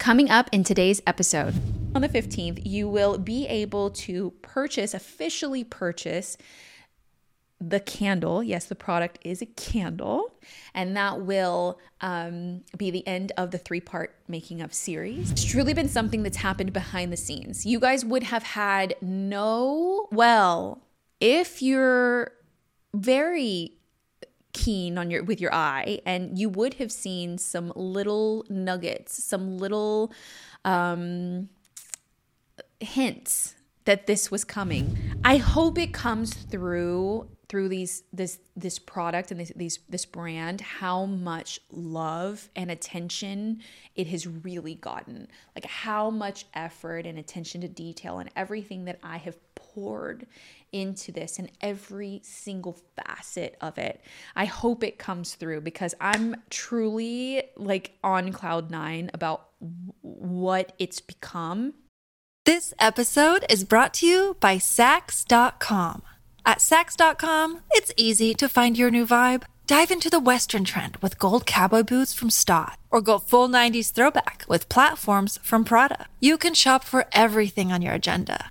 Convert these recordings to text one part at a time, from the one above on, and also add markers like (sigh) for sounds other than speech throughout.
Coming up in today's episode. On the 15th, you will be able to purchase, officially purchase the candle. Yes, the product is a candle, and that will um, be the end of the three part making of series. It's truly been something that's happened behind the scenes. You guys would have had no, well, if you're very keen on your with your eye and you would have seen some little nuggets some little um hints that this was coming. I hope it comes through through these this this product and this these this brand how much love and attention it has really gotten. Like how much effort and attention to detail and everything that I have poured into this and every single facet of it. I hope it comes through because I'm truly like on cloud 9 about what it's become. This episode is brought to you by Saks.com. At Saks.com, it's easy to find your new vibe. Dive into the Western trend with gold cowboy boots from Staud, or go full 90s throwback with platforms from Prada. You can shop for everything on your agenda,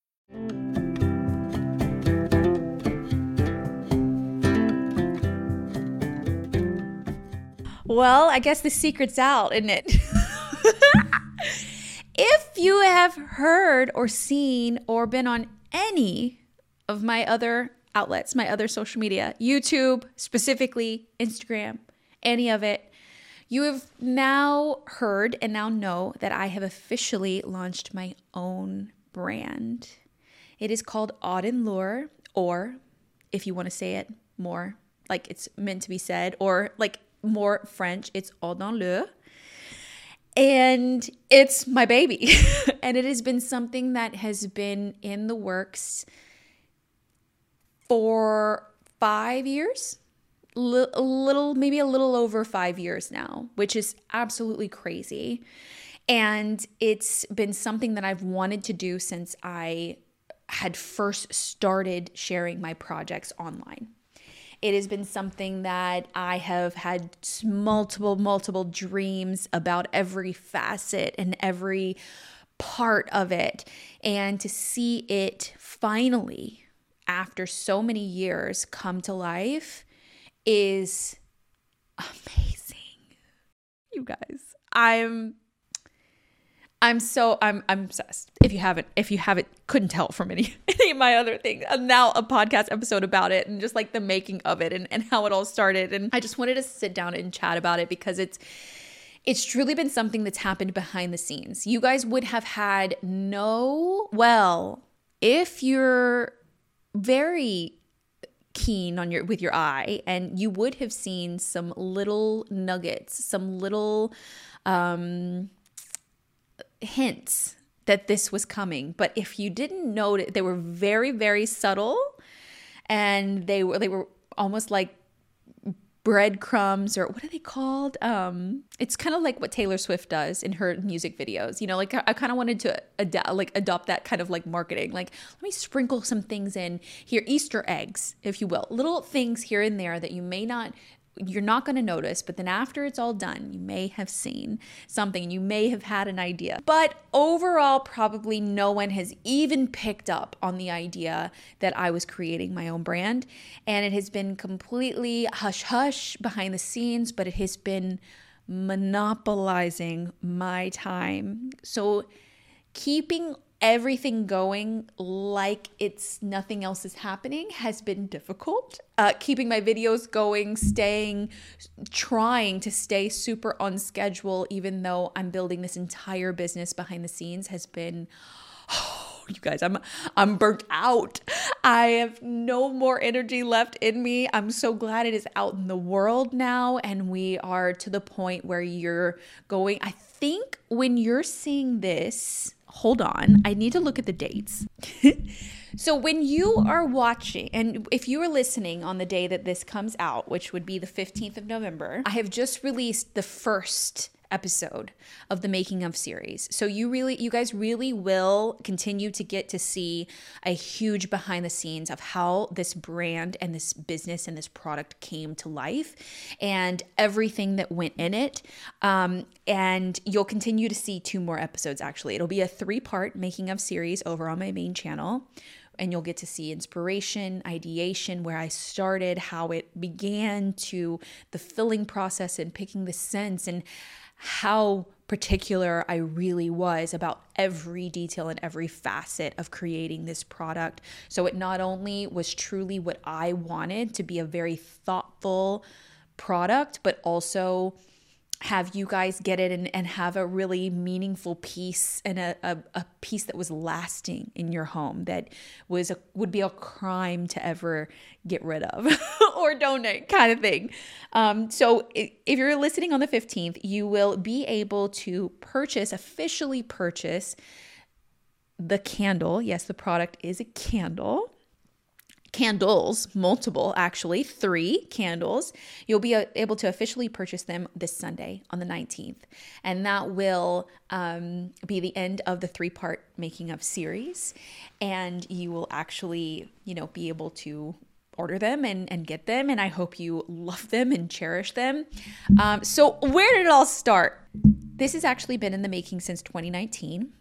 Well, I guess the secret's out, isn't it? (laughs) if you have heard or seen or been on any of my other outlets, my other social media, YouTube, specifically Instagram, any of it, you have now heard and now know that I have officially launched my own brand. It is called Auden Lueur, or if you want to say it more like it's meant to be said, or like more French, it's Auden Lueur. And it's my baby. (laughs) and it has been something that has been in the works for five years, a little, maybe a little over five years now, which is absolutely crazy. And it's been something that I've wanted to do since I had first started sharing my projects online. It has been something that I have had multiple, multiple dreams about every facet and every part of it. And to see it finally, after so many years, come to life is amazing. You guys, I'm I'm so I'm I'm obsessed. If you haven't if you haven't couldn't tell from any (laughs) any of my other things. And now a podcast episode about it and just like the making of it and, and how it all started. And I just wanted to sit down and chat about it because it's it's truly been something that's happened behind the scenes. You guys would have had no well, if you're very keen on your with your eye and you would have seen some little nuggets, some little um hints that this was coming. But if you didn't know it, they were very, very subtle and they were they were almost like breadcrumbs or what are they called um it's kind of like what taylor swift does in her music videos you know like i kind of wanted to adapt like adopt that kind of like marketing like let me sprinkle some things in here easter eggs if you will little things here and there that you may not you're not going to notice, but then after it's all done, you may have seen something, you may have had an idea. But overall, probably no one has even picked up on the idea that I was creating my own brand. And it has been completely hush hush behind the scenes, but it has been monopolizing my time. So, keeping everything going like it's nothing else is happening has been difficult. Uh, keeping my videos going, staying, trying to stay super on schedule, even though I'm building this entire business behind the scenes, has been. Oh, (sighs) you guys, I'm I'm burnt out. I have no more energy left in me. I'm so glad it is out in the world now and we are to the point where you're going. I think when you're seeing this, hold on. I need to look at the dates. (laughs) So when you are watching, and if you are listening on the day that this comes out, which would be the 15th of November, I have just released the first episode of the making of series. So you really you guys really will continue to get to see a huge behind the scenes of how this brand and this business and this product came to life and everything that went in it. Um, and you'll continue to see two more episodes actually. It'll be a three-part making of series over on my main channel and you'll get to see inspiration, ideation, where I started, how it began to the filling process and picking the scents and how particular I really was about every detail and every facet of creating this product. So it not only was truly what I wanted to be a very thoughtful product, but also have you guys get it and, and have a really meaningful piece and a, a, a, piece that was lasting in your home that was a, would be a crime to ever get rid of (laughs) or donate kind of thing. Um, so if you're listening on the 15th you will be able to purchase officially purchase the candle. Yes the product is a candle candles, multiple actually, three candles. You'll be uh, able to officially purchase them this Sunday on the 19th. And that will um, be the end of the three part making of series. And you will actually, you know, be able to order them and, and get them. And I hope you love them and cherish them. Um, so, where did it all start? This has actually been in the making since 2019.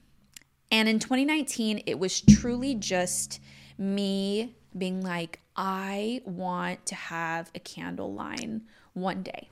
And in 2019, it was truly just me being like, I want to have a candle line one day.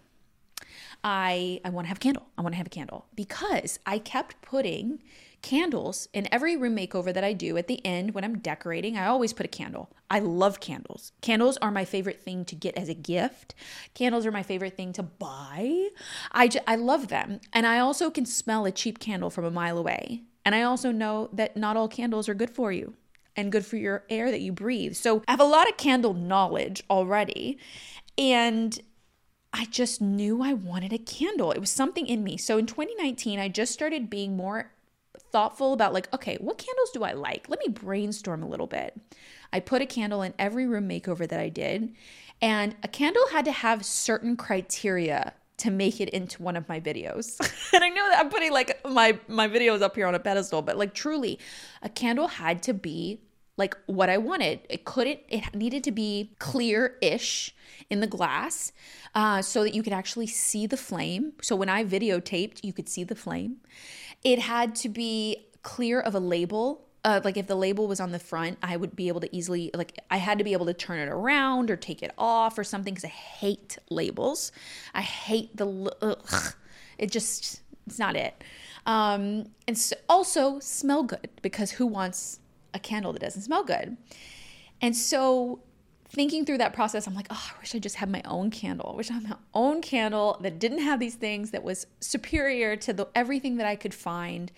I I want to have a candle. I want to have a candle because I kept putting candles in every room makeover that I do at the end when I'm decorating. I always put a candle. I love candles. Candles are my favorite thing to get as a gift. Candles are my favorite thing to buy. I I love them. And I also can smell a cheap candle from a mile away. And I also know that not all candles are good for you and good for your air that you breathe. So I have a lot of candle knowledge already. And I just knew I wanted a candle. It was something in me. So in 2019, I just started being more thoughtful about like, okay, what candles do I like? Let me brainstorm a little bit. I put a candle in every room makeover that I did, and a candle had to have certain criteria to make it into one of my videos. (laughs) and I know that I'm putting like my my videos up here on a pedestal, but like truly, a candle had to be like what I wanted. It couldn't, it needed to be clear ish in the glass uh, so that you could actually see the flame. So when I videotaped, you could see the flame. It had to be clear of a label. Uh, like if the label was on the front, I would be able to easily like I had to be able to turn it around or take it off or something because I hate labels. I hate the ugh, it just it's not it. Um, and so also smell good because who wants a candle that doesn't smell good. And so thinking through that process, I'm like, oh, I wish I just had my own candle. I wish I had my own candle that didn't have these things, that was superior to the, everything that I could find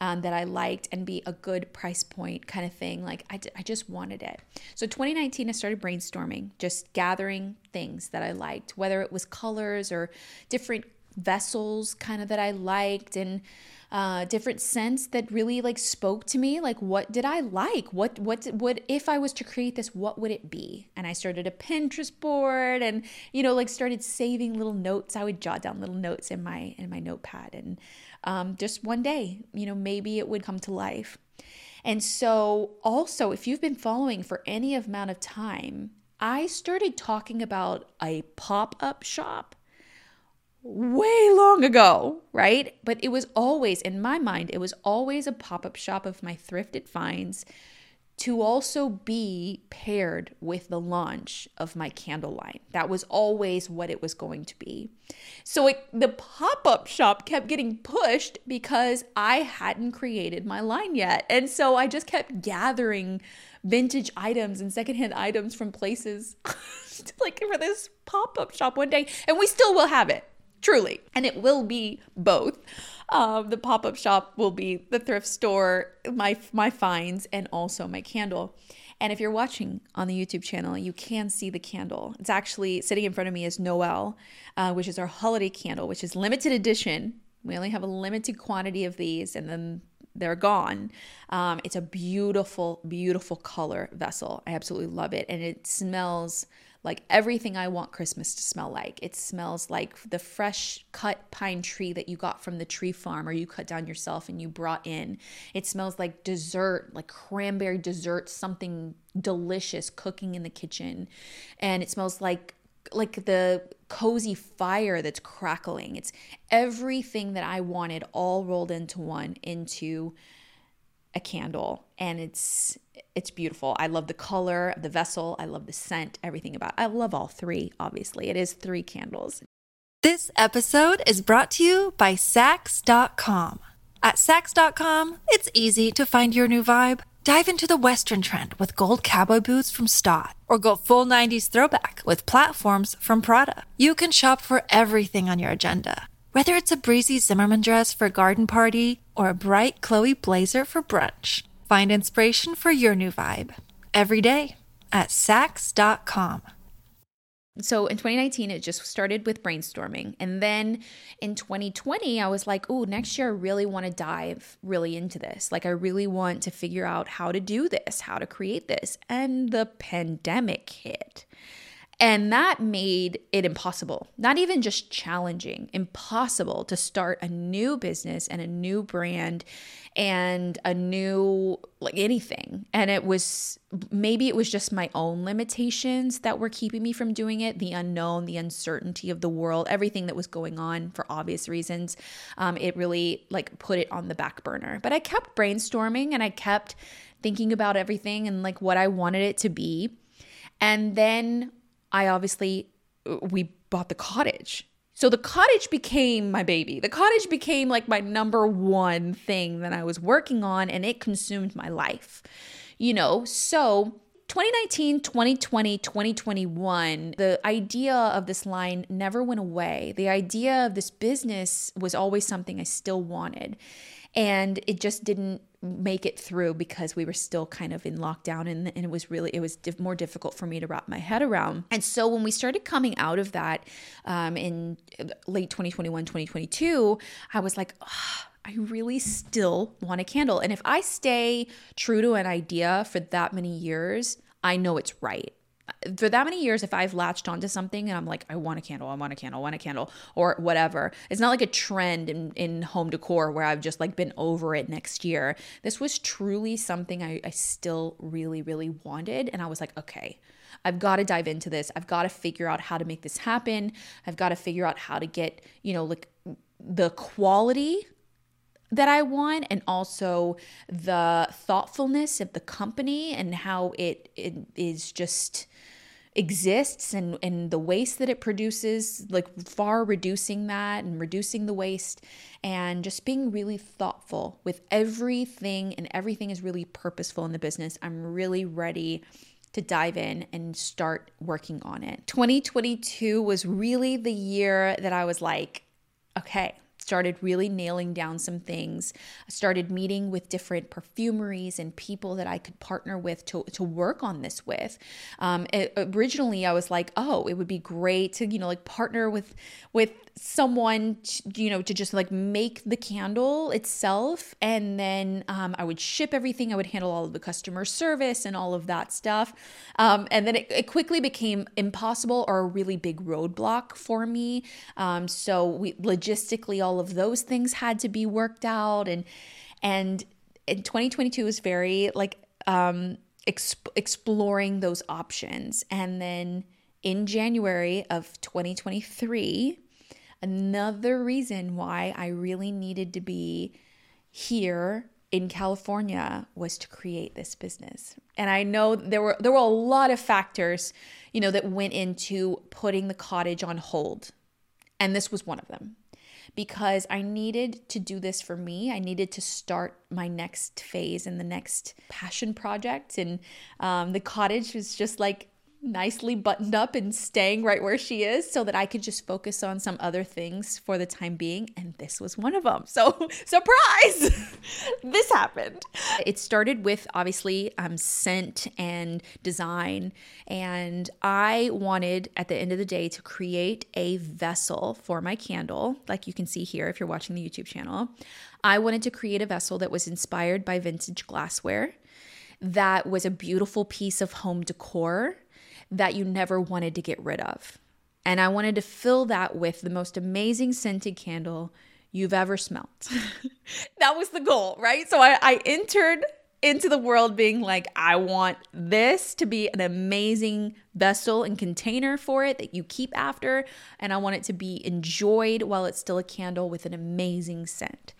um, that I liked and be a good price point kind of thing. Like, I, I just wanted it. So, 2019, I started brainstorming, just gathering things that I liked, whether it was colors or different vessels kind of that I liked. And uh, different scents that really like spoke to me. Like, what did I like? What what would if I was to create this? What would it be? And I started a Pinterest board, and you know, like started saving little notes. I would jot down little notes in my in my notepad, and um, just one day, you know, maybe it would come to life. And so, also, if you've been following for any amount of time, I started talking about a pop up shop way long ago, right? But it was always, in my mind, it was always a pop up shop of my thrifted finds to also be paired with the launch of my candle line. That was always what it was going to be. So it, the pop up shop kept getting pushed because I hadn't created my line yet. And so I just kept gathering vintage items and secondhand items from places (laughs) like for this pop up shop one day. And we still will have it truly. And it will be both. Um, the pop up shop will be the thrift store, my my finds, and also my candle. And if you're watching on the YouTube channel, you can see the candle. It's actually sitting in front of me is Noel, uh, which is our holiday candle, which is limited edition. We only have a limited quantity of these, and then they're gone. Um, it's a beautiful, beautiful color vessel. I absolutely love it, and it smells like everything I want Christmas to smell like. It smells like the fresh cut pine tree that you got from the tree farm or you cut down yourself and you brought in. It smells like dessert, like cranberry dessert, something delicious cooking in the kitchen. And it smells like like the cozy fire that's crackling. It's everything that I wanted all rolled into one into a candle and it's it's beautiful. I love the color of the vessel, I love the scent, everything about. It. I love all three, obviously. It is 3 candles. This episode is brought to you by Saks.com. At Saks.com, it's easy to find your new vibe. Dive into the Western trend with gold cowboy boots from Staud, or go full 90s throwback with platforms from Prada. You can shop for everything on your agenda, whether it's a breezy Zimmermann dress for a garden party or a bright Chloe blazer for brunch. Find inspiration for your new vibe every day at Saks.com. So in 2019, it just started with brainstorming. And then in 2020, I was like, oh, next year I really want to dive really into this. Like, I really want to figure out how to do this, how to create this. And the pandemic hit. And that made it impossible, not even just challenging, impossible to start a new business and a new brand and a new, like anything. And it was maybe it was just my own limitations that were keeping me from doing it the unknown, the uncertainty of the world, everything that was going on for obvious reasons. Um, it really like put it on the back burner. But I kept brainstorming and I kept thinking about everything and like what I wanted it to be. And then I obviously, uh, we bought the cottage. So the cottage became my baby. The cottage became like my number one thing that I was working on, and it consumed my life. You know, so 2019, 2020, 2021, the idea of this line never went away. The idea of this business was always something I still wanted. And it just didn't make it through because we were still kind of in lockdown and, and it was really it was diff- more difficult for me to wrap my head around and so when we started coming out of that um, in late 2021 2022 i was like oh, I really still want a candle. And if I stay true to an idea for that many years, I know it's right for that many years, if I've latched onto something and I'm like, I want a candle, I want a candle, I want a candle, or whatever, it's not like a trend in, in home decor where I've just like been over it next year. This was truly something I, I still really, really wanted. And I was like, okay, I've got to dive into this. I've got to figure out how to make this happen. I've got to figure out how to get, you know, like the quality that I want and also the thoughtfulness of the company and how it, it is just exists and, and the waste that it produces, like far reducing that and reducing the waste and just being really thoughtful with everything and everything is really purposeful in the business. I'm really ready to dive in and start working on it. 2022 was really the year that I was like, okay, started really nailing down some things. I started meeting with different perfumeries and people that I could partner with to, to work on this with. Um, it, originally, I was like, oh, it would be great to, you know, like partner with with someone, to, you know, to just like make the candle itself. And then um, I would ship everything. I would handle all of the customer service and all of that stuff. Um, and then it, it, quickly became impossible or a really big roadblock for me. Um, so we logistically, all of those things had to be worked out. And, and in 2022 was very like, um, exp- exploring those options. And then in January of 2023, Another reason why I really needed to be here in California was to create this business. And I know there were there were a lot of factors, you know, that went into putting the cottage on hold. And this was one of them. Because I needed to do this for me. I needed to start my next phase and the next passion project. And um, the cottage was just like nicely buttoned up and staying right where she is so that I could just focus on some other things for the time being. And this was one of them. So, (laughs) surprise! (laughs) this happened. It started with obviously um, scent and design. And I wanted at the end of the day to create a vessel for my candle, like you can see here if you're watching the YouTube channel. I wanted to create a vessel that was inspired by vintage glassware that was a beautiful piece of home decor that you never wanted to get rid of. And I wanted to fill that with the most amazing scented candle you've ever smelt. (laughs) that was the goal, right? So I, I entered into the world being like, I want this to be an amazing vessel and container for it that you keep after. And I want it to be enjoyed while it's still a candle with an amazing scent.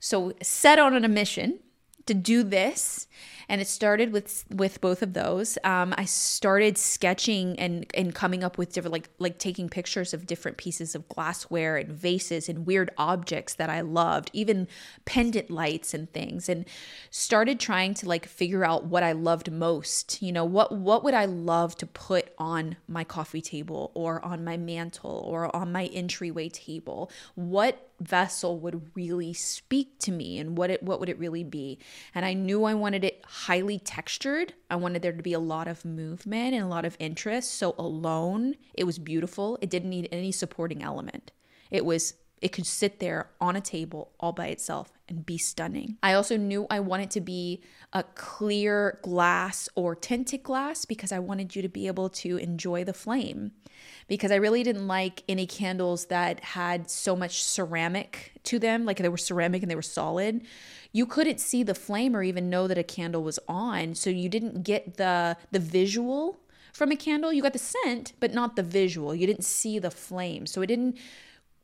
So, set on a mission to do this and it started with with both of those. Um, I started sketching and and coming up with different like like taking pictures of different pieces of glassware and vases and weird objects that I loved, even pendant lights and things, and started trying to like figure out what I loved most. You know, what what would I love to put on my coffee table or on my mantle or on my entryway table? What vessel would really speak to me and what it what would it really be. And i knew i wanted it highly textured. I wanted there to be a lot of movement and a lot of interest. So alone it was beautiful. It didn't need any supporting element. It was it could sit there on a table all by itself and be stunning. I also knew I wanted to be a clear glass or tinted glass because I wanted you to be able to enjoy the flame. Because I really didn't like any candles that had so much ceramic to them, like they were ceramic and they were solid. You couldn't see the flame or even know that a candle was on, so you didn't get the the visual from a candle. You got the scent, but not the visual. You didn't see the flame. So it didn't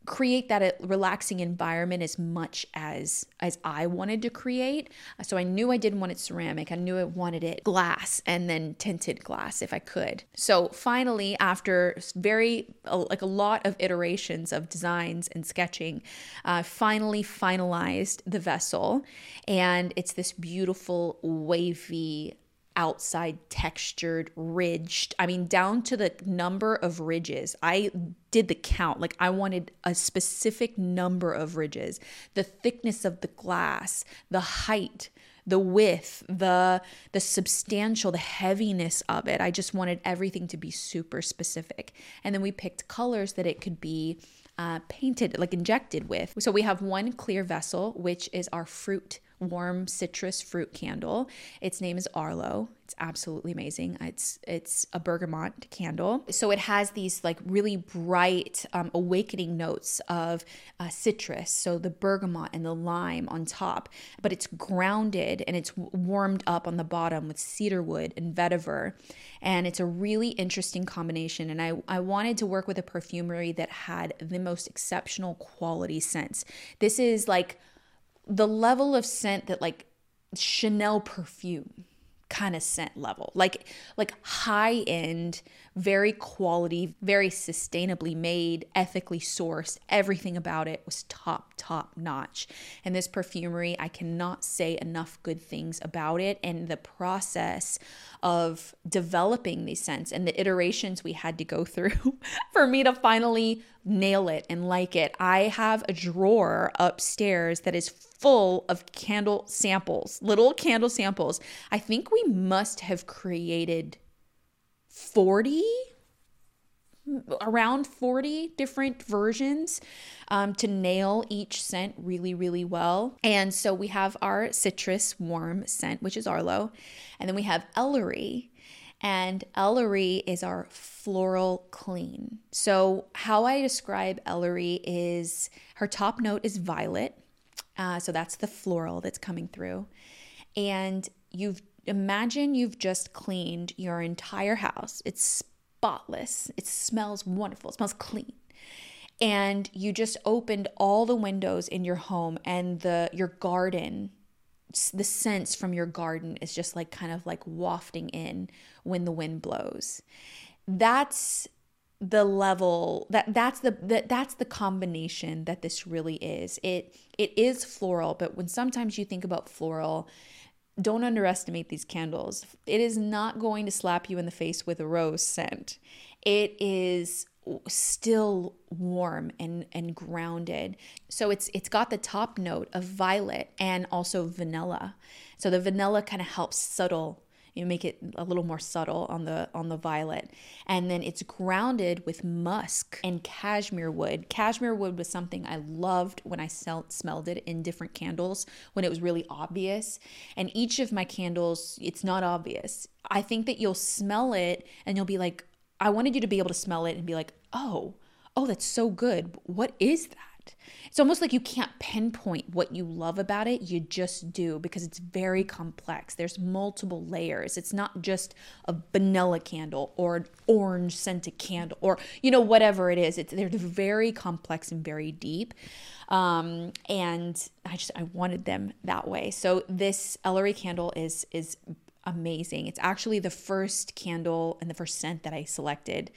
create that uh, relaxing environment as much as as I wanted to create. So I knew I didn't want it ceramic. I knew I wanted it glass and then tinted glass if I could. So finally after very like a lot of iterations of designs and sketching, uh, finally finalized the vessel and it's this beautiful wavy outside textured, ridged. I mean, down to the number of ridges. I did the count. Like, I wanted a specific number of ridges, the thickness of the glass, the height the width the the substantial the heaviness of it i just wanted everything to be super specific and then we picked colors that it could be uh, painted like injected with so we have one clear vessel which is our fruit warm citrus fruit candle. Its name is Arlo. It's absolutely amazing. It's it's a bergamot candle. So it has these like really bright um, awakening notes of uh, citrus, so the bergamot and the lime on top, but it's grounded and it's warmed up on the bottom with cedar wood and vetiver. And it's a really interesting combination. And I, I wanted to work with a perfumery that had the most exceptional quality scents. This is like the level of scent that like Chanel perfume kind of scent level. Like like high end very quality very sustainably made ethically sourced everything about it was top top notch. And this perfumery i cannot say enough good things about it and the process of developing these scents and the iterations we had to go (laughs) through for me to finally nail it and like it. I have a drawer upstairs that is full of candle samples, little candle samples. I think we must have created 40 around 40 different versions um, to nail each scent really, really well. And so we have our citrus warm scent, which is Arlo. And then we have Ellery, and Ellery is our floral clean. So, how I describe Ellery is her top note is violet. Uh, so, that's the floral that's coming through. And you've imagine you've just cleaned your entire house. It's spotless, it smells wonderful, it smells clean. And you just opened all the windows in your home and the your garden the sense from your garden is just like kind of like wafting in when the wind blows that's the level that that's the that, that's the combination that this really is it it is floral but when sometimes you think about floral don't underestimate these candles. It is not going to slap you in the face with a rose scent. It is still warm and and grounded. So it's it's got the top note of violet and also vanilla. So the vanilla kind of helps subtle you make it a little more subtle on the on the violet and then it's grounded with musk and cashmere wood cashmere wood was something i loved when i smelled it in different candles when it was really obvious and each of my candles it's not obvious i think that you'll smell it and you'll be like I wanted you to be able to smell it and be like, oh, oh, that's so good. What is that? It's almost like you can't pinpoint what you love about it. You just do because it's very complex. There's multiple layers. It's not just a vanilla candle or an orange scented candle or, you know, whatever it is. It's, they're very complex and very deep. Um, and I just, I wanted them that way. So this Ellery candle is, is amazing. It's actually the first candle and the first scent that I selected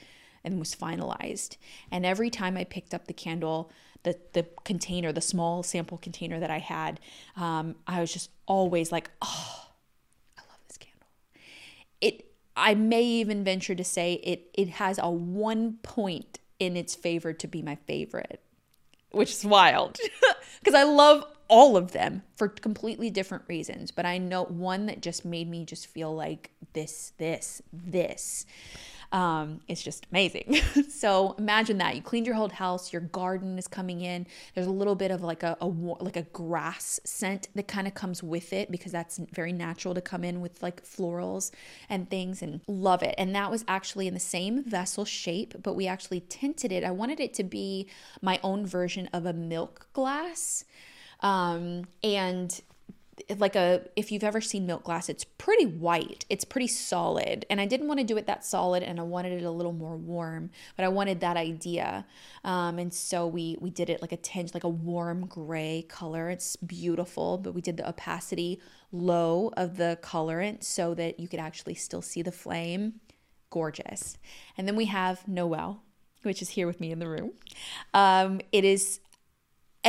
and was finalized. And every time I picked up the candle, the the container, the small sample container that I had, um, I was just always like, oh, I love this candle. It I may even venture to say it it has a one point in its favor to be my favorite, which is wild (laughs) because I love all of them for completely different reasons. But I know one that just made me just feel like this, this, this. Um, it's just amazing. (laughs) so imagine that you cleaned your whole house, your garden is coming in. There's a little bit of like a, a like a grass scent that kind of comes with it because that's very natural to come in with like florals and things, and love it. And that was actually in the same vessel shape, but we actually tinted it. I wanted it to be my own version of a milk glass. Um, and like a if you've ever seen milk glass it's pretty white. It's pretty solid. And i didn't want to do it that solid and i wanted it a little more warm but i wanted that idea. Um, and so we we did it like a tinge like a warm gray color. It's beautiful but we did the opacity low of the colorant so that you could actually still see the flame. Gorgeous. And then we have noel which is here with me in the room. Um, it is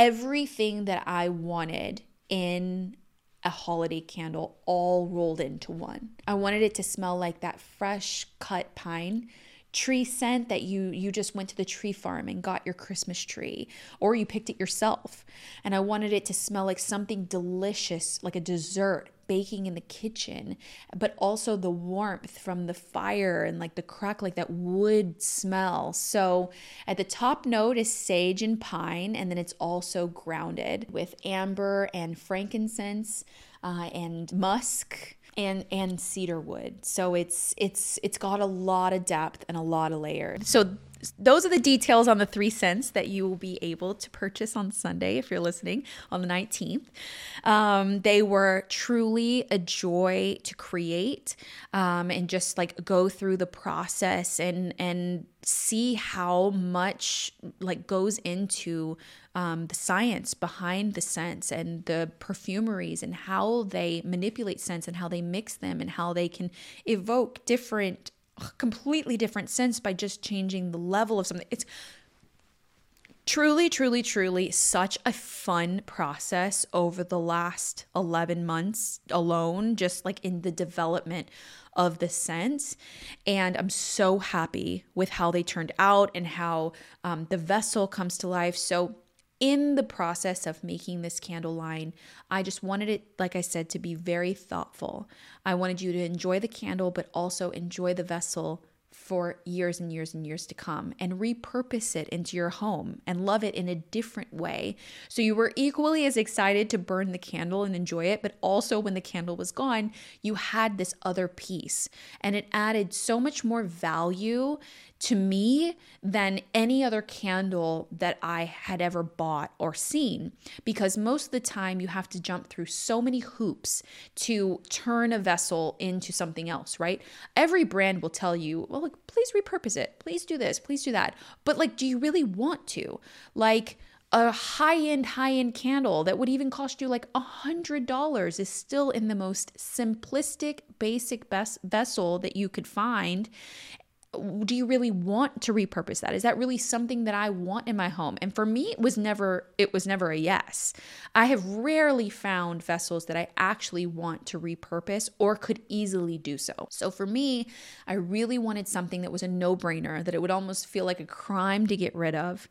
everything that I wanted in a holiday candle all rolled into one. I wanted it to smell like that fresh cut pine tree scent that you you just went to the tree farm and got your christmas tree or you picked it yourself and i wanted it to smell like something delicious like a dessert baking in the kitchen, but also the warmth from the fire and like the crack, like that wood smell. So at the top note is sage and pine, and then it's also grounded with amber and frankincense uh, and musk and and cedar wood. So it's it's it's got a lot of depth and a lot of layers. So those are the details on the three scents that you will be able to purchase on Sunday if you're listening on the 19th. Um, they were truly a joy to create um, and just like go through the process and and see how much like goes into um, the science behind the scents and the perfumeries and how they manipulate scents and how they mix them and how they can evoke different completely different sense by just changing the level of something. It's truly, truly, truly such a fun process over the last 11 months alone, just like in the development of the sense. And I'm so happy with how they turned out and how um, the vessel comes to life. So, in the process of making this candle line, I just wanted it, like I said, to be very thoughtful. I wanted you to enjoy the candle, but also enjoy the vessel for years and years and years to come and repurpose it into your home and love it in a different way. So you were equally as excited to burn the candle and enjoy it, but also when the candle was gone, you had this other piece and it added so much more value to me than any other candle that I had ever bought or seen. Because most of the time, you have to jump through so many hoops to turn a vessel into something else, right? Every brand will tell you, well, like, please repurpose it, please do this, please do that. But, like, do you really want to? Like, a high-end high-end candle that would even cost you like a hundred dollars is still in the most simplistic basic best vessel that you could find do you really want to repurpose that? Is that really something that i want in my home? And for me it was never it was never a yes. I have rarely found vessels that i actually want to repurpose or could easily do so. So for me i really wanted something that was a no-brainer that it would almost feel like a crime to get rid of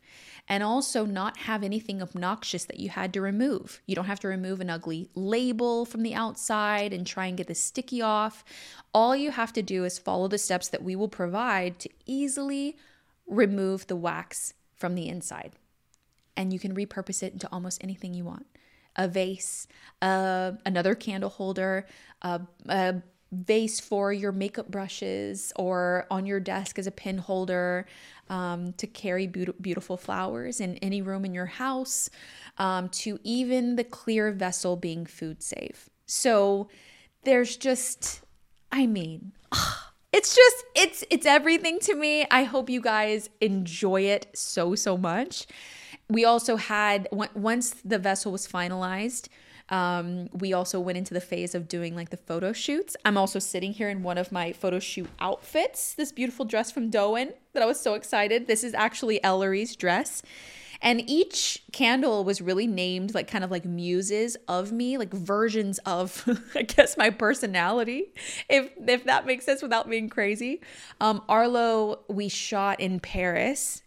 and also not have anything obnoxious that you had to remove. You don't have to remove an ugly label from the outside and try and get the sticky off. All you have to do is follow the steps that we will provide to easily remove the wax from the inside. And you can repurpose it into almost anything you want a vase, uh, another candle holder, uh, a vase for your makeup brushes, or on your desk as a pin holder um, to carry be- beautiful flowers in any room in your house, um, to even the clear vessel being food safe. So there's just I mean, it's just it's it's everything to me. I hope you guys enjoy it so so much. We also had once the vessel was finalized, um, we also went into the phase of doing like the photo shoots. I'm also sitting here in one of my photo shoot outfits, this beautiful dress from Dôen that I was so excited. This is actually Ellery's dress. And each candle was really named like kind of like muses of me, like versions of (laughs) I guess my personality, if if that makes sense without being crazy. Um, Arlo, we shot in Paris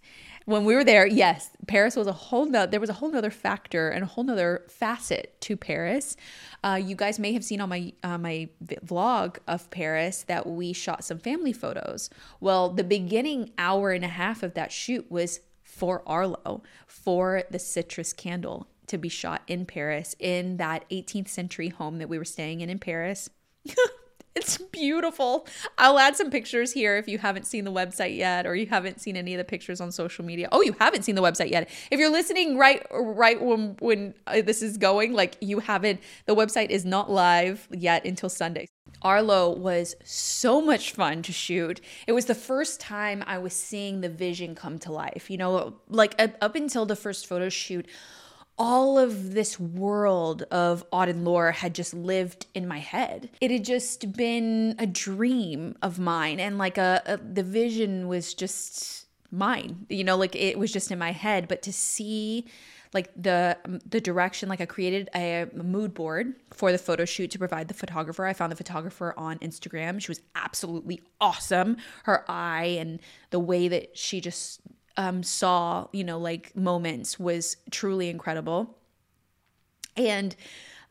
when we were there, yes, Paris was a whole nother, there was a whole nother factor and a whole nother facet to Paris. Uh, you guys may have seen on my uh, my vlog of Paris that we shot some family photos. Well, the beginning hour and a half of that shoot was for Arlo for the citrus candle to be shot in Paris in that 18th century home that we were staying in in Paris. (laughs) it's beautiful. I'll add some pictures here if you haven't seen the website yet or you haven't seen any of the pictures on social media. Oh, you haven't seen the website yet. If you're listening right right when when uh, this is going, like you haven't the website is not live yet until Sunday. Arlo was so much fun to shoot. It was the first time I was seeing the vision come to life. You know, like up until the first photo shoot, all of this world of Auden Lueur had just lived in my head. It had just been a dream of mine, and like a, a the vision was just mine. You know, like it was just in my head. But to see like the um, the direction like i created a mood board for the photo shoot to provide the photographer i found the photographer on instagram she was absolutely awesome her eye and the way that she just um, saw you know like moments was truly incredible. And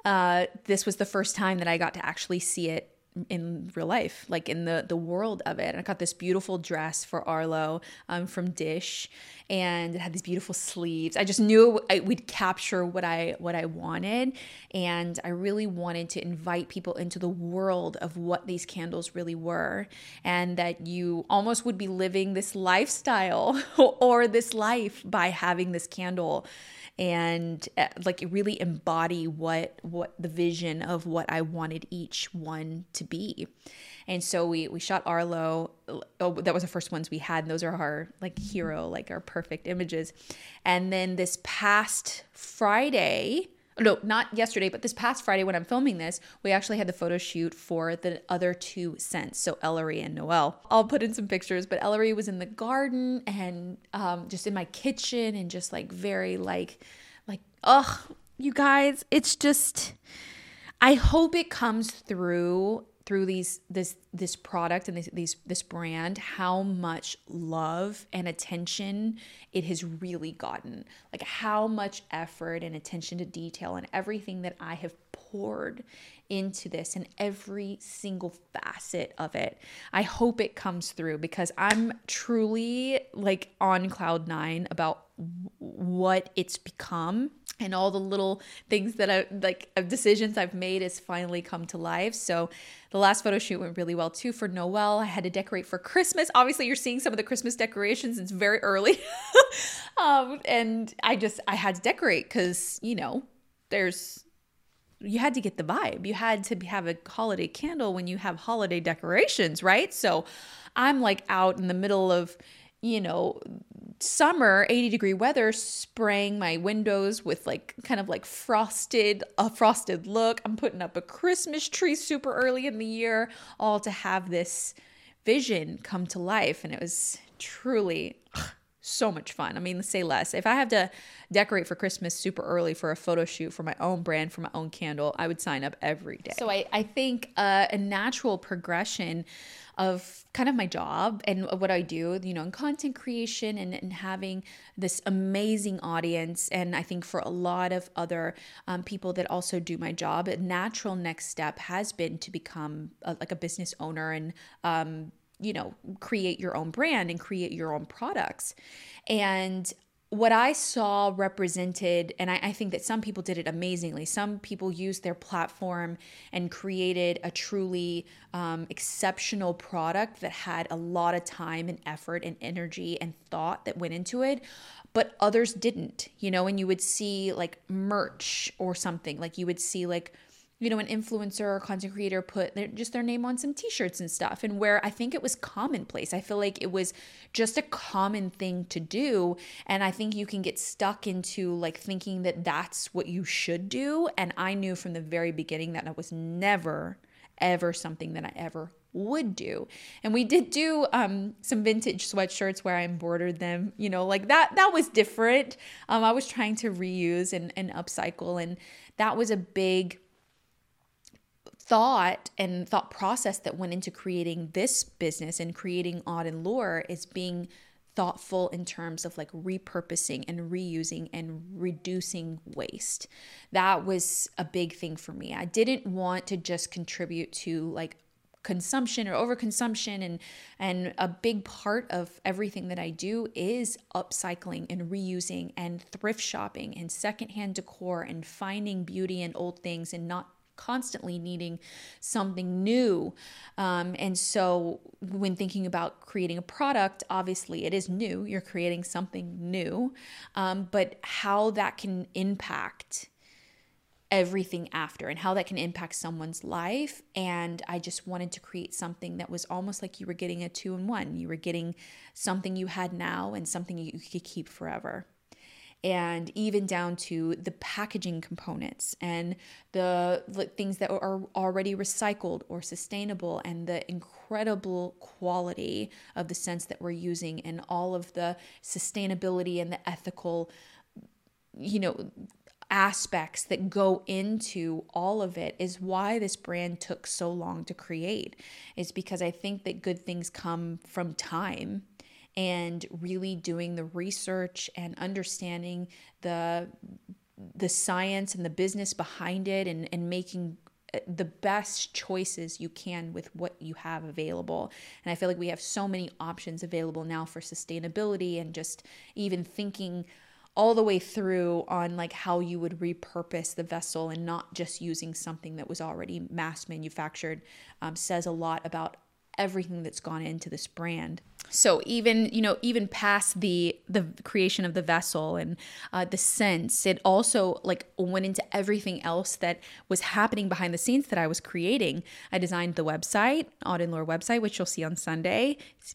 uh, this was the first time that i got to actually see it in real life, like in the the world of it. And I got this beautiful dress for Arlo um, from Dish, and it had these beautiful sleeves. I just knew I, we'd capture what I what I wanted, and I really wanted to invite people into the world of what these candles really were, and that you almost would be living this lifestyle (laughs) or this life by having this candle and uh, like really embody what what the vision of what I wanted each one to be. And so we we shot Arlo. Oh, that was the first ones we had. And those are our like hero, like our perfect images. And then this past Friday, no, not yesterday, but this past Friday when I'm filming this, we actually had the photo shoot for the other two scents, so Ellery and Noel. I'll put in some pictures, but Ellery was in the garden and um, just in my kitchen and just like very like, like, ugh, you guys, it's just, I hope it comes through through these this this product and this these this brand how much love and attention it has really gotten like how much effort and attention to detail and everything that I have poured into this and every single facet of it. I hope it comes through because I'm truly like on cloud 9 about what it's become and all the little things that I like decisions I've made has finally come to life. So the last photo shoot went really well too for Noel. I had to decorate for Christmas. Obviously, you're seeing some of the Christmas decorations. It's very early, (laughs) um, and I just I had to decorate because you know there's you had to get the vibe. You had to have a holiday candle when you have holiday decorations, right? So I'm like out in the middle of you know summer 80 degree weather spraying my windows with like kind of like frosted a frosted look i'm putting up a christmas tree super early in the year all to have this vision come to life. And it was truly so much fun. I mean, say less. If I have to decorate for Christmas super early for a photo shoot for my own brand, for my own candle, I would sign up every day. So I, I think uh, a natural progression of kind of my job and what I do, you know, in content creation and, and having this amazing audience. And I think for a lot of other um, people that also do my job, a natural next step has been to become a, like a business owner and, um, you know, create your own brand and create your own products. And what I saw represented, and I, I, think that some people did it amazingly. Some people used their platform and created a truly um, exceptional product that had a lot of time and effort and energy and thought that went into it. But others didn't, you know, and you would see like merch or something, like you would see like, you know, an influencer or content creator put their, just their name on some t-shirts and stuff. And where I think it was commonplace. I feel like it was just a common thing to do. And I think you can get stuck into like thinking that that's what you should do. And I knew from the very beginning that that was never, ever something that I ever would do. And we did do um, some vintage sweatshirts where I embroidered them, you know, like that, that was different. Um, I was trying to reuse and, and upcycle. And that was a big, thought and thought process that went into creating this business and creating Auden Lueur is being thoughtful in terms of like repurposing and reusing and reducing waste. That was a big thing for me. I didn't want to just contribute to like consumption or overconsumption and and a big part of everything that I do is upcycling and reusing and thrift shopping and secondhand decor and finding beauty in old things and not constantly needing something new. Um, and so, when thinking about creating a product, obviously it is new, you're creating something new, um, but how that can impact everything after and how that can impact someone's life. And I just wanted to create something that was almost like you were getting a two in one. You were getting something you had now and something you could keep forever and even down to the packaging components and the, things that are already recycled or sustainable and the incredible quality of the scents that we're using and all of the sustainability and the ethical you know aspects that go into all of it is why this brand took so long to create. Is because i think that good things come from time and really doing the research and understanding the the science and the business behind it and, and making uh, the best choices you can with what you have available. And I feel like we have so many options available now for sustainability and just even thinking all the way through on like how you would repurpose the vessel and not just using something that was already mass manufactured um, says a lot about everything that's gone into this brand. So even you know even past the the creation of the vessel and uh, the sense it also like went into everything else that was happening behind the scenes that i was creating. I designed the website and lore website which you'll see on sunday. It's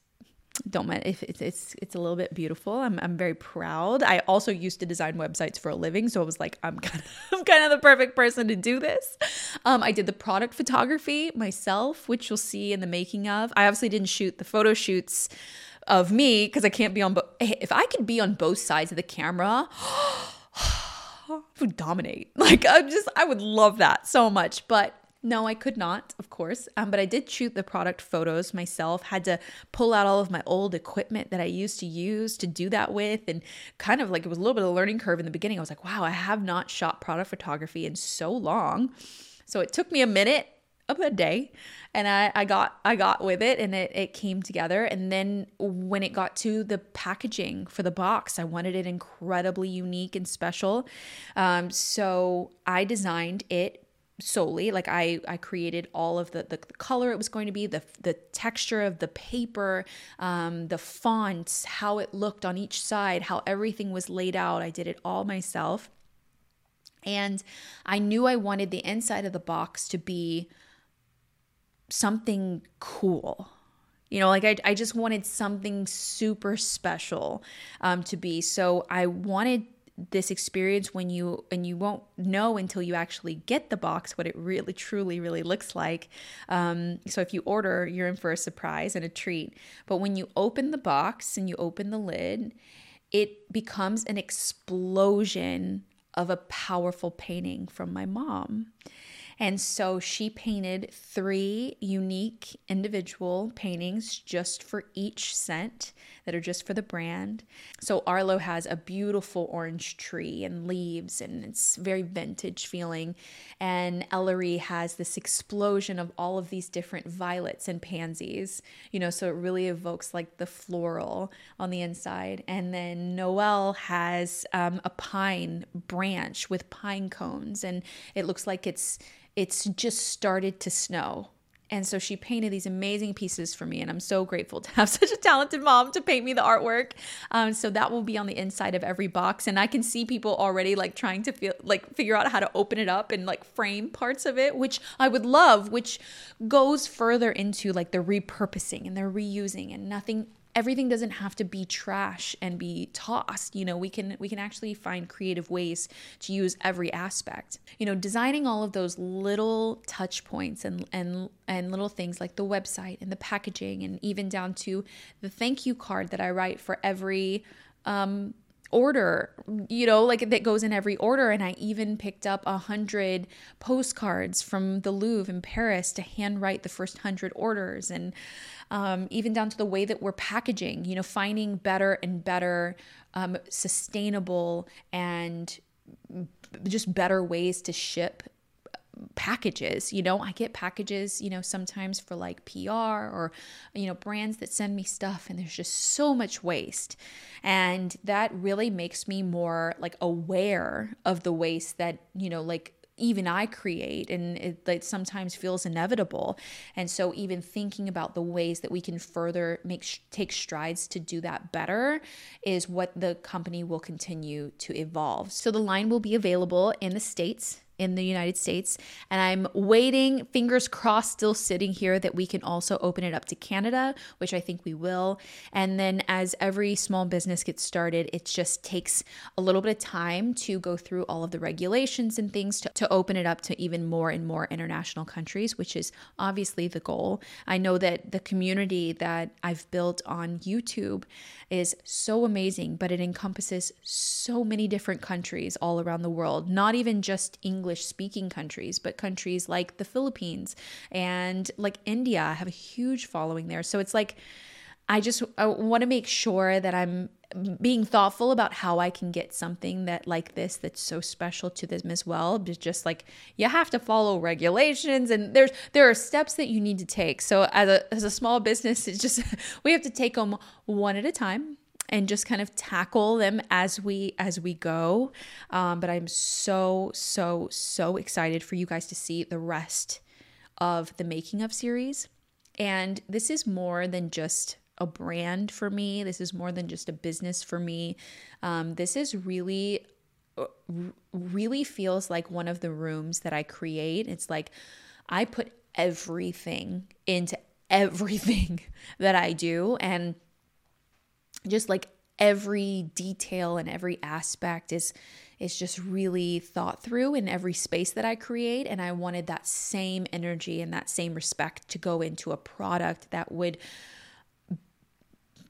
don't mind if it's, it's it's a little bit beautiful. I'm I'm very proud. I also used to design websites for a living, so I was like, I'm (laughs) kind of I'm kind of the perfect person to do this. Um, I did the product photography myself, which you'll see in the making of. I obviously didn't shoot the photo shoots of me because I can't be on. Bo- if I could be on both sides of the camera. (gasps) I would dominate. (laughs) Like I just I would love that so much. But no, I could not, of course. Um, but I did shoot the product photos myself, had to pull out all of my old equipment that I used to use to do that with. And kind of like it was a little bit of a learning curve in the beginning. I was like, wow, I have not shot product photography in so long. So it took me a minute of a day and I, I got I got with it and it, it came together and then when it got to the packaging for the box I wanted it incredibly unique and special um, so I designed it solely like i i created all of the, the, color it was going to be the the texture of the paper um, the fonts how it looked on each side how everything was laid out. I did it all myself. And i knew i wanted the inside of the box to be something cool. You know like i, I just wanted something super special um, to be. So i wanted this experience when you and you won't know until you actually get the box what it really truly really looks like. Um, so if you order you're in for a surprise and a treat. But when you open the box and you open the lid it becomes an explosion of a powerful painting from my mom. And so she painted three unique individual paintings just for each scent that are just for the brand. So Arlo has a beautiful orange tree and leaves, and it's very vintage feeling. And Ellery has this explosion of all of these different violets and pansies, you know, so it really evokes like the floral on the inside. And then Noel has um, a pine branch with pine cones, and it looks like it's it's just started to snow. And so she painted these amazing pieces for me, and I'm so grateful (laughs) to have such a talented mom to paint me the artwork. Um, so that will be on the inside of every box, and I can see people already like trying to feel like figure out how to open it up and like frame parts of it, which I would love, which goes further into like the repurposing and the reusing, and nothing everything doesn't have to be trash and be tossed you know we can we can actually find creative ways to use every aspect. You know designing all of those little touch points and and and little things like the website and the packaging and even down to the thank you card that i write for every um, order you know like that goes in every order. And i even picked up a hundred postcards from the louvre in paris to handwrite the first hundred orders. And um, even down to the way that we're packaging, you know, finding better and better um, sustainable and just better ways to ship packages you know i get packages you know sometimes for like pr or you know brands that send me stuff and there's just so much waste and that really makes me more like aware of the waste that you know like even I create, and it, sometimes feels inevitable. And so, even thinking about the ways that we can further make take strides to do that better is what the company will continue to evolve. So, the line will be available in the states in the United States. And I'm waiting, fingers crossed, still sitting here that we can also open it up to Canada, which I think we will. And then as every small business gets started, it just takes a little bit of time to go through all of the regulations and things to, to open it up to even more and more international countries, which is obviously the goal. I know that the community that I've built on YouTube is so amazing, but it encompasses so many different countries all around the world, not even just English speaking countries, but countries like the Philippines and like India have a huge following there. So it's like, I just want to make sure that I'm being thoughtful about how I can get something that like this that's so special to them as well. But just like you have to follow regulations and there's there are steps that you need to take. So as a as a small business, it's just (laughs) we have to take them one at a time and just kind of tackle them as we as we go. Um, but I'm so so so excited for you guys to see the rest of the making of series. And this is more than just a brand for me. This is more than just a business for me. Um, this is really, uh, really feels like one of the rooms that I create. It's like I put everything into everything (laughs) that I do. And just like every detail and every aspect is is just really thought through in every space that I create and I wanted that same energy and that same respect to go into a product that would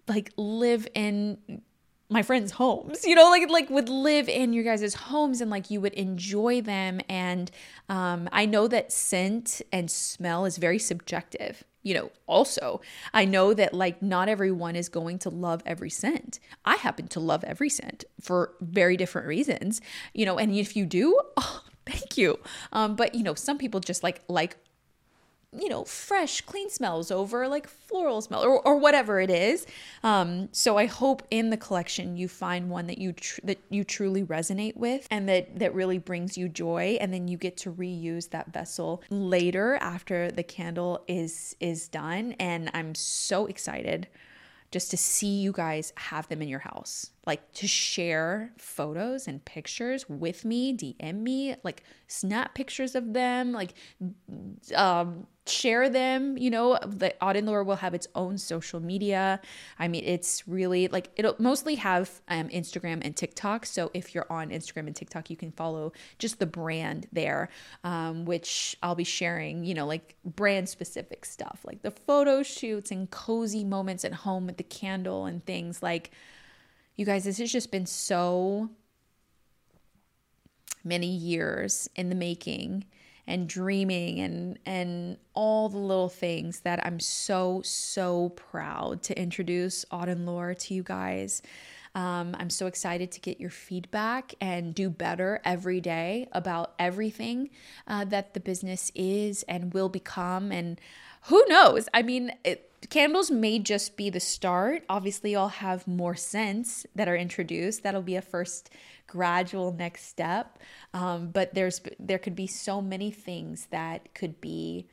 like live in my friends' homes, you know, like like would live in your guys' homes and like you would enjoy them. And um, I know that scent and smell is very subjective. You know, also, I know that like not everyone is going to love every scent. I happen to love every scent for very different reasons, you know, and if you do, (laughs) oh, thank you. Um, but you know, some people just like like you know, fresh, clean smells over like floral smell or, or whatever it is. Um, so I hope in the collection you find one that you tr- that you truly resonate with and that that really brings you joy, and then you get to reuse that vessel later after the candle is is done. And I'm so excited just to see you guys have them in your house. Like to share photos and pictures with me, DM me, like snap pictures of them, like um share them. You know, the Auden Lueur will have its own social media. I mean, it's really like it'll mostly have um, Instagram and TikTok. So if you're on Instagram and TikTok, you can follow just the brand there, um, which I'll be sharing, you know, like brand specific stuff, like the photo shoots and cozy moments at home with the candle and things like. You guys, this has just been so many years in the making and dreaming and and all the little things that I'm so so proud to introduce Auden Lueur to you guys. Um, I'm so excited to get your feedback and do better every day about everything uh, that the business is and will become. And who knows? I mean, it, candles may just be the start. Obviously, I'll have more scents that are introduced. That'll be a first gradual next step. Um, but there's there could be so many things that could be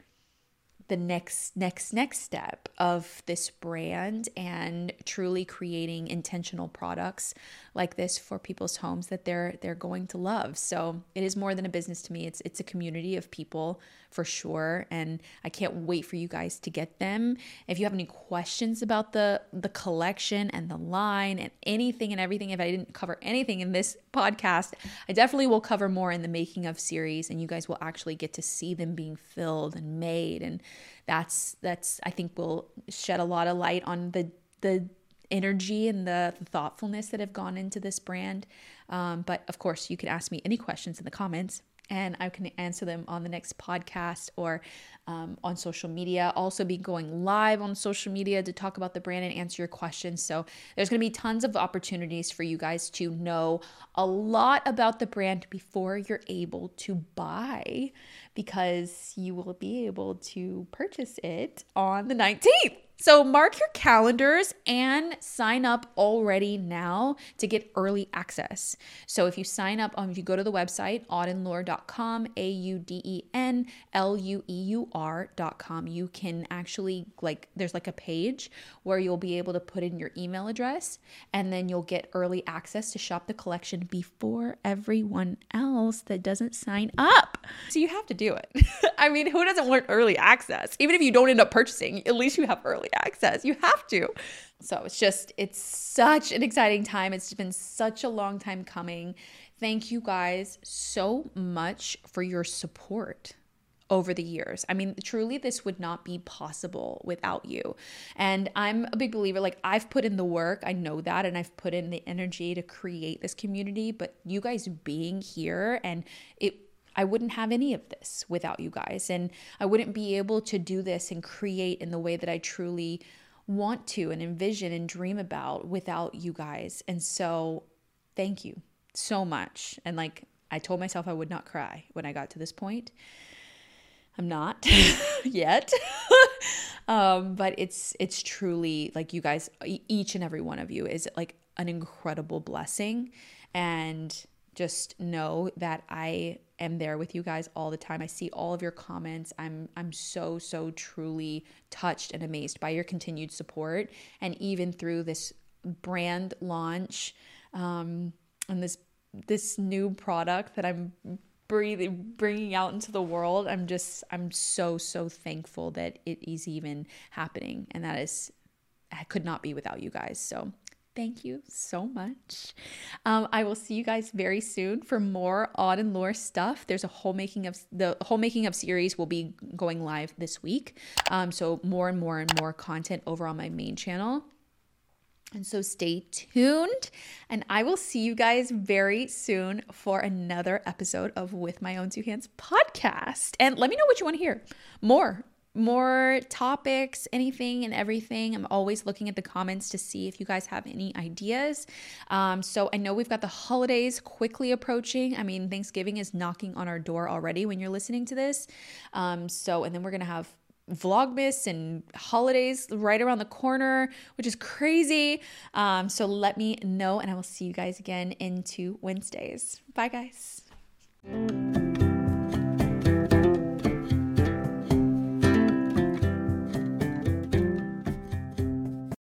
the next next next step of this brand and truly creating intentional products like this for people's homes that they're they're going to love. So it is more than a business to me. It's it's a community of people for sure and I can't wait for you guys to get them. If you have any questions about the the collection and the line and anything and everything if I didn't cover anything in this podcast, I definitely will cover more in the making of series and you guys will actually get to see them being filled and made and that's that's I think will shed a lot of light on the the energy and the thoughtfulness that have gone into this brand. Um, but of course, you can ask me any questions in the comments and I can answer them on the next podcast or um, on social media. Also, be going live on social media to talk about the brand and answer your questions. So, there's going to be tons of opportunities for you guys to know a lot about the brand before you're able to buy because you will be able to purchase it on the 19th. So mark your calendars and sign up already now to get early access. So if you sign up, um, if you go to the website, audenlueur.com, A-U-D-E-N-L-U-E-U-R.com, you can actually like, there's like a page where you'll be able to put in your email address and then you'll get early access to shop the collection before everyone else that doesn't sign up. So you have to do it. (laughs) I mean, who doesn't want early access? Even if you don't end up purchasing, at least you have early early access. You have to. So it's just, it's such an exciting time. It's been such a long time coming. Thank you guys so much for your support over the years. I mean, truly, this would not be possible without you. And I'm a big believer, like, I've put in the work, I know that, and I've put in the energy to create this community. But you guys being here and it I wouldn't have any of this without you guys. And I wouldn't be able to do this and create in the way that I truly want to and envision and dream about without you guys. And so, thank you so much. And like, I told myself I would not cry when I got to this point. I'm not (laughs) yet. (laughs) um, but it's it's truly like you guys each and every one of you is like an incredible blessing and just know that I am there with you guys all the time. I see all of your comments. I'm I'm so so truly touched and amazed by your continued support and even through this brand launch um, and this this new product that I'm breathing bringing out into the world. I'm just I'm so so thankful that it is even happening and that is I could not be without you guys. So Thank you so much. Um, I will see you guys very soon for more Auden Lueur stuff. There's a whole making of the whole making of series will be going live this week. Um, so more and more and more content over on my main channel. And so stay tuned, and I will see you guys very soon for another episode of With My Own Two Hands podcast. And let me know what you want to hear more more topics, anything and everything. I'm always looking at the comments to see if you guys have any ideas. Um, so I know we've got the holidays quickly approaching. I mean, Thanksgiving is knocking on our door already when you're listening to this. Um, so, and then we're going to have Vlogmas and holidays right around the corner, which is crazy. Um, so let me know, and I will see you guys again in two Wednesdays. Bye, guys.